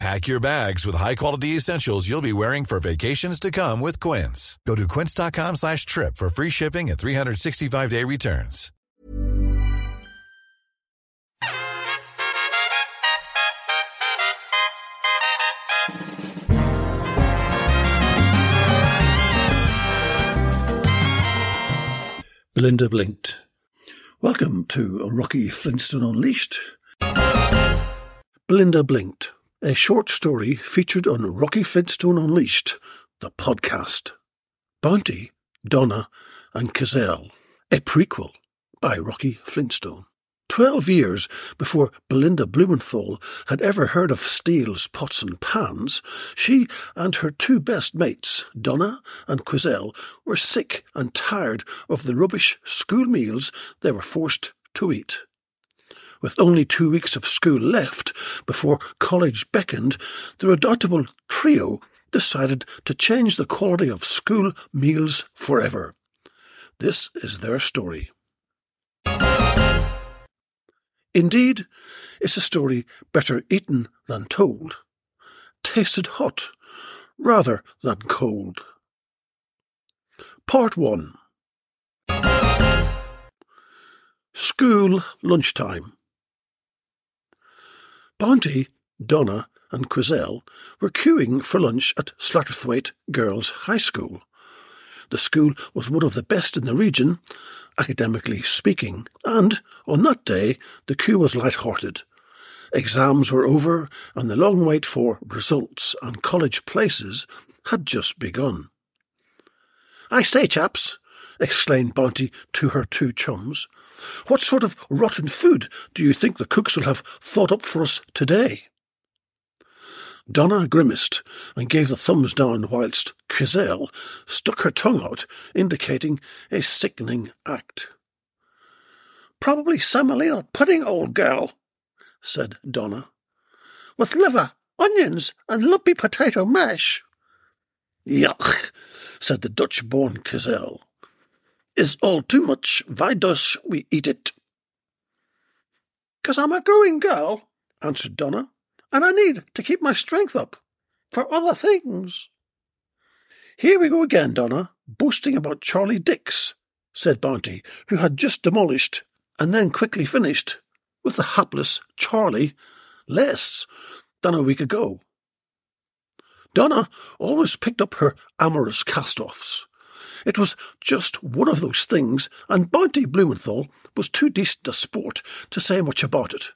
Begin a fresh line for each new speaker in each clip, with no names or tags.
Pack your bags with high-quality essentials you'll be wearing for vacations to come with Quince. Go to quince.com slash trip for free shipping and 365-day returns.
Belinda blinked. Welcome to Rocky Flintstone Unleashed. Belinda blinked a short story featured on Rocky Flintstone Unleashed, the podcast. Bounty, Donna, and Cazelle, a prequel by Rocky Flintstone. Twelve years before Belinda Blumenthal had ever heard of Steele's pots and pans, she and her two best mates, Donna and Quizelle, were sick and tired of the rubbish school meals they were forced to eat. With only two weeks of school left before college beckoned, the redoubtable trio decided to change the quality of school meals forever. This is their story. Indeed, it's a story better eaten than told, tasted hot rather than cold. Part 1 School lunchtime. Bounty, Donna, and Quizelle were queuing for lunch at Slatersthwaite Girls' High School. The school was one of the best in the region, academically speaking, and on that day the queue was light-hearted. Exams were over, and the long wait for results and college places had just begun. I say, chaps, exclaimed Bounty to her two chums, what sort of rotten food do you think the cooks will have thought up for us today? Donna grimaced and gave the thumbs down whilst Quizelle stuck her tongue out, indicating a sickening act. Probably semolina pudding, old girl, said Donna, with liver, onions, and lumpy potato mash. Yuck, said the Dutch-born Quizelle is all too much. Why does we eat it? Because I'm a growing girl, answered Donna, and I need to keep my strength up for other things. Here we go again, Donna, boasting about Charlie Dix, said Bounty, who had just demolished and then quickly finished with the hapless Charlie less than a week ago. Donna always picked up her amorous cast-offs, it was just one of those things, and Bounty Blumenthal was too decent a sport to say much about it.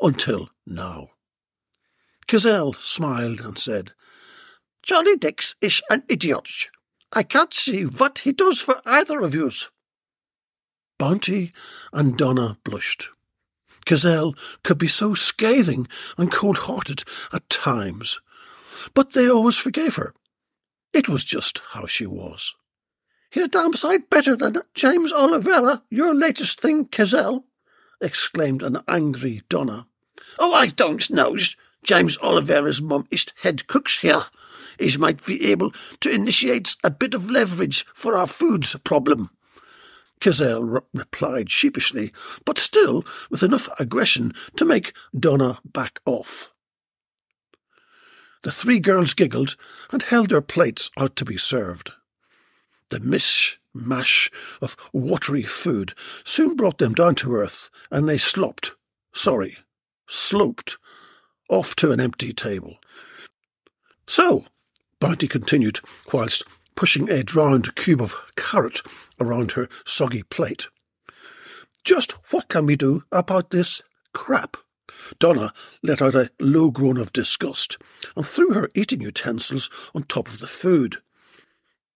Until now. Cazelle smiled and said, Charlie Dix is an idiot. I can't see what he does for either of yous. Bounty and Donna blushed. Cazelle could be so scathing and cold-hearted at times, but they always forgave her. It was just how she was. He's damn sight better than James Olivera, your latest thing, Cazelle, exclaimed an angry Donna. Oh, I don't know. James Olivera's mum is head cooks here. He might be able to initiate a bit of leverage for our foods problem. Kinsale re- replied sheepishly, but still with enough aggression to make Donna back off. The three girls giggled and held their plates out to be served. The mish mash of watery food soon brought them down to earth, and they slopped, sorry, sloped, off to an empty table. So, Bounty continued, whilst pushing a drowned cube of carrot around her soggy plate. Just what can we do about this crap? Donna let out a low groan of disgust and threw her eating utensils on top of the food.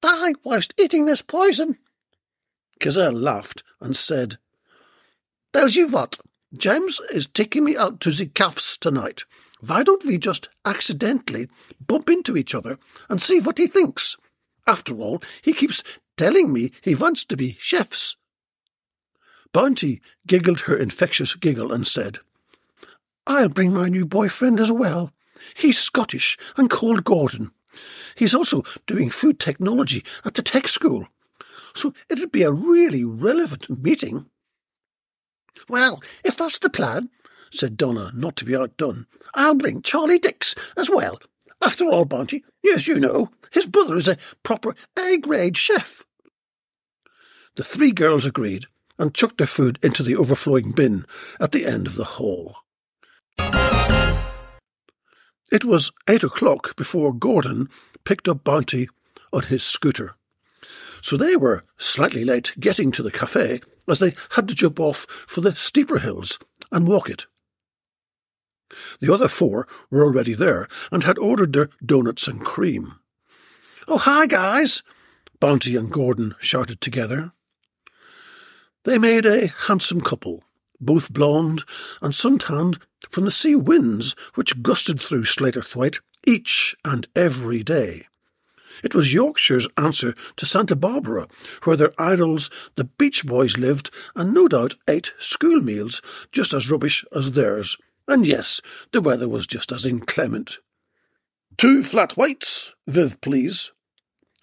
Die whilst eating this poison. Kinsale laughed and said, Tells you what, James is taking me out to the calves tonight. Why don't we just accidentally bump into each other and see what he thinks? After all, he keeps telling me he wants to be chefs. Bounty giggled her infectious giggle and said, I'll bring my new boyfriend as well. He's Scottish and called Gordon. He's also doing food technology at the tech school. So it'd be a really relevant meeting. Well, if that's the plan, said Donna, not to be outdone, I'll bring Charlie Dix as well. After all, Bounty, yes, you know, his brother is a proper A-grade chef. The three girls agreed and chucked their food into the overflowing bin at the end of the hall. It was eight o'clock before Gordon picked up Bounty on his scooter. So they were slightly late getting to the cafe as they had to jump off for the steeper hills and walk it. The other four were already there and had ordered their doughnuts and cream. Oh, hi, guys! Bounty and Gordon shouted together. They made a handsome couple, both blonde and sun-tanned from the sea winds which gusted through Slatersthwaite each and every day. It was Yorkshire's answer to Santa Barbara, where their idols, the Beach Boys, lived and no doubt ate school meals just as rubbish as theirs. And yes, the weather was just as inclement. Two flat whites, Viv, please,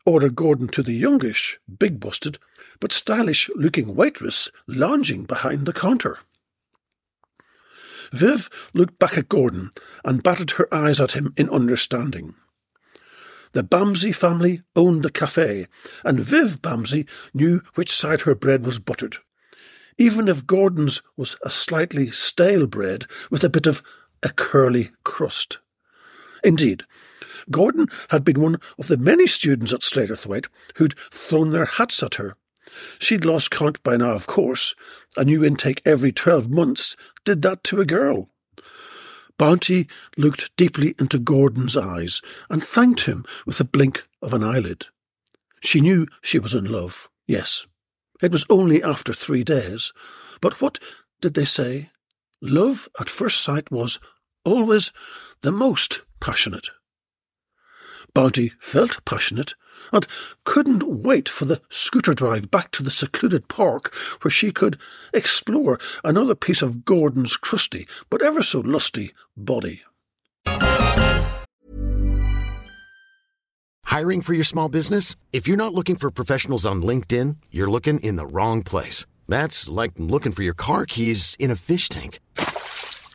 ordered Gordon to the youngish, big busted, but stylish looking waitress lounging behind the counter. Viv looked back at Gordon and batted her eyes at him in understanding. The Bamsey family owned the cafe, and Viv Bamsey knew which side her bread was buttered. Even if Gordon's was a slightly stale bread with a bit of a curly crust. Indeed, Gordon had been one of the many students at Slatersthwaite who'd thrown their hats at her. She'd lost count by now, of course. A new intake every twelve months did that to a girl. Bounty looked deeply into Gordon's eyes and thanked him with a blink of an eyelid. She knew she was in love, yes. It was only after three days. But what did they say? Love at first sight was always the most passionate. Bounty felt passionate and couldn't wait for the scooter drive back to the secluded park where she could explore another piece of Gordon's crusty but ever so lusty body.
Hiring for your small business? If you're not looking for professionals on LinkedIn, you're looking in the wrong place. That's like looking for your car keys in a fish tank.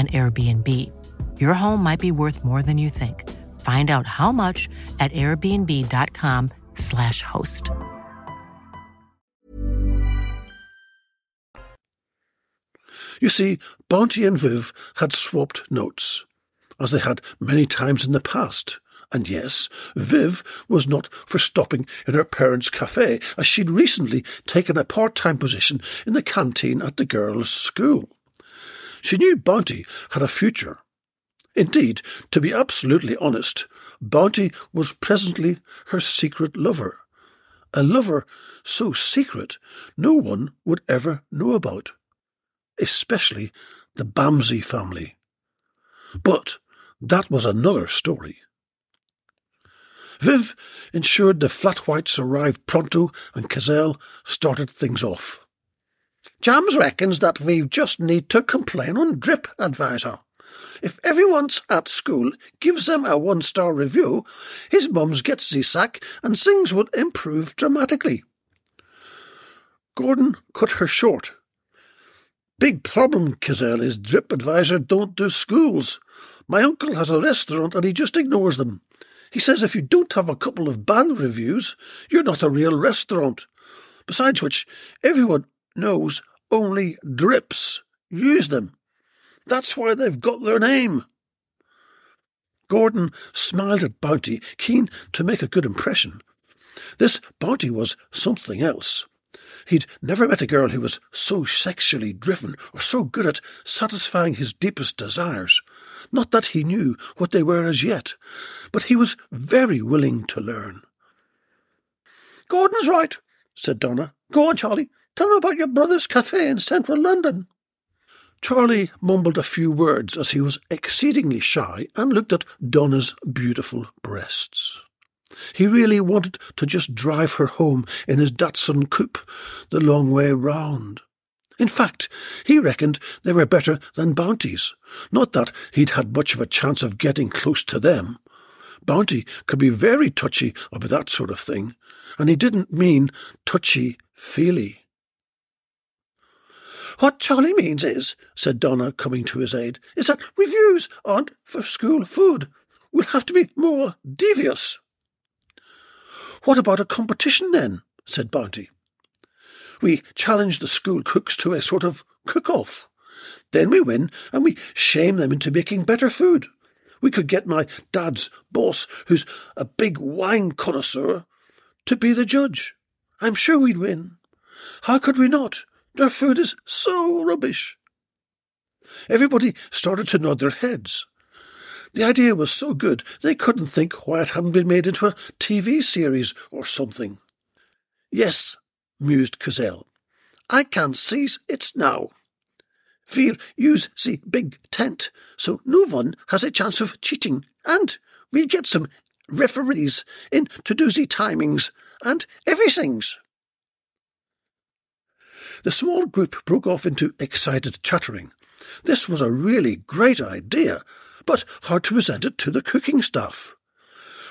an Airbnb. Your home might be worth more than you think. Find out how much at airbnb.com/slash host.
You see, Bounty and Viv had swapped notes. as they had many times in the past. And yes, Viv was not for stopping in her parents' cafe, as she'd recently taken a part-time position in the canteen at the girls' school. She knew Bounty had a future. Indeed, to be absolutely honest, Bounty was presently her secret lover. A lover so secret no one would ever know about. Especially the Bamsey family. But that was another story. Viv ensured the flat whites arrived pronto and Cazelle started things off. Jams reckons that we just need to complain on Drip Advisor. If everyone's at school gives them a one star review, his mums gets the sack and things would improve dramatically. Gordon cut her short. Big problem, Cazelle, is Drip Advisor don't do schools. My uncle has a restaurant and he just ignores them. He says if you don't have a couple of bad reviews, you're not a real restaurant. Besides which, everyone knows only drips use them. That's why they've got their name. Gordon smiled at Bounty, keen to make a good impression. This Bounty was something else. He'd never met a girl who was so sexually driven or so good at satisfying his deepest desires. Not that he knew what they were as yet, but he was very willing to learn. Gordon's right, said Donna. Go on, Charlie. Tell me about your brother's cafe in central London. Charlie mumbled a few words as he was exceedingly shy and looked at Donna's beautiful breasts. He really wanted to just drive her home in his Datsun coupe the long way round. In fact, he reckoned they were better than bounties. Not that he'd had much of a chance of getting close to them. Bounty could be very touchy about that sort of thing, and he didn't mean touchy-feely. What Charlie means is, said Donna, coming to his aid, is that reviews aren't for school food. We'll have to be more devious. What about a competition then? said Bounty. We challenge the school cooks to a sort of cook-off. Then we win, and we shame them into making better food. We could get my dad's boss, who's a big wine connoisseur, to be the judge. I'm sure we'd win. How could we not? Their food is so rubbish. Everybody started to nod their heads. The idea was so good they couldn't think why it hadn't been made into a TV series or something. Yes, mused Cazelle. I can seize it now. We'll use the big tent, so no one has a chance of cheating, and we'll get some referees in to do the timings and everythings. The small group broke off into excited chattering. This was a really great idea, but hard to present it to the cooking staff.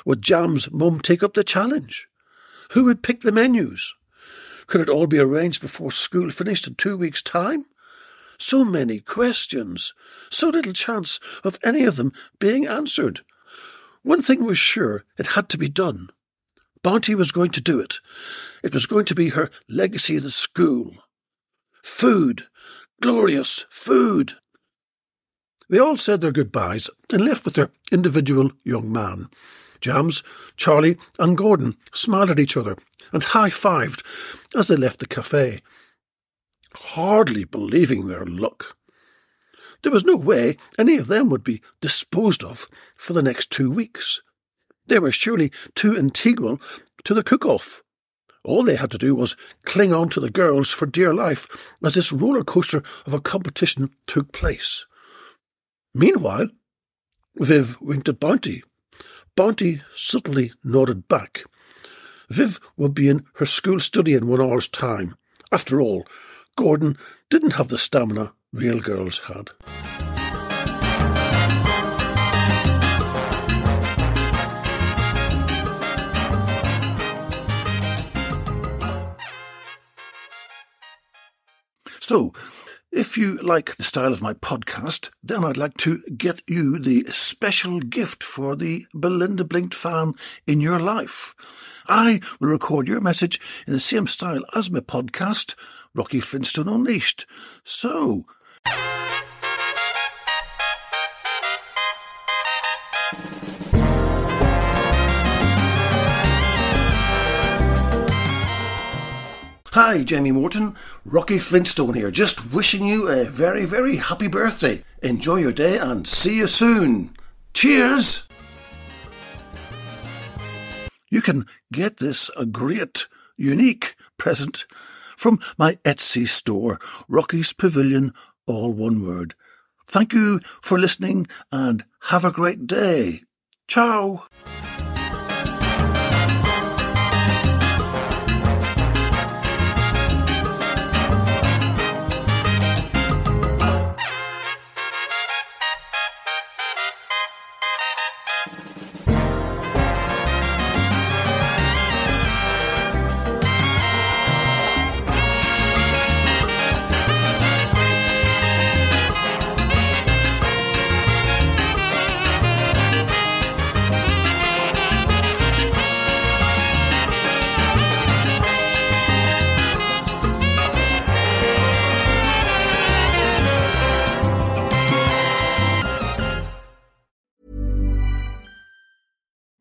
Would Jam's mum take up the challenge? Who would pick the menus? Could it all be arranged before school finished in two weeks' time? So many questions, so little chance of any of them being answered. One thing was sure it had to be done. Bounty was going to do it. It was going to be her legacy of the school. Food, glorious food. They all said their goodbyes and left with their individual young man. Jams, Charlie, and Gordon smiled at each other and high fived as they left the cafe, hardly believing their luck. There was no way any of them would be disposed of for the next two weeks. They were surely too integral to the cook off. All they had to do was cling on to the girls for dear life as this roller coaster of a competition took place. Meanwhile, Viv winked at Bounty. Bounty subtly nodded back. Viv would be in her school study in one hour's time. After all, Gordon didn't have the stamina real girls had. So, if you like the style of my podcast, then I'd like to get you the special gift for the Belinda Blinked fan in your life. I will record your message in the same style as my podcast, Rocky Flintstone Unleashed. So, Hi, Jamie Morton. Rocky Flintstone here, just wishing you a very, very happy birthday. Enjoy your day and see you soon. Cheers! You can get this a great, unique present from my Etsy store, Rocky's Pavilion, all one word. Thank you for listening and have a great day. Ciao!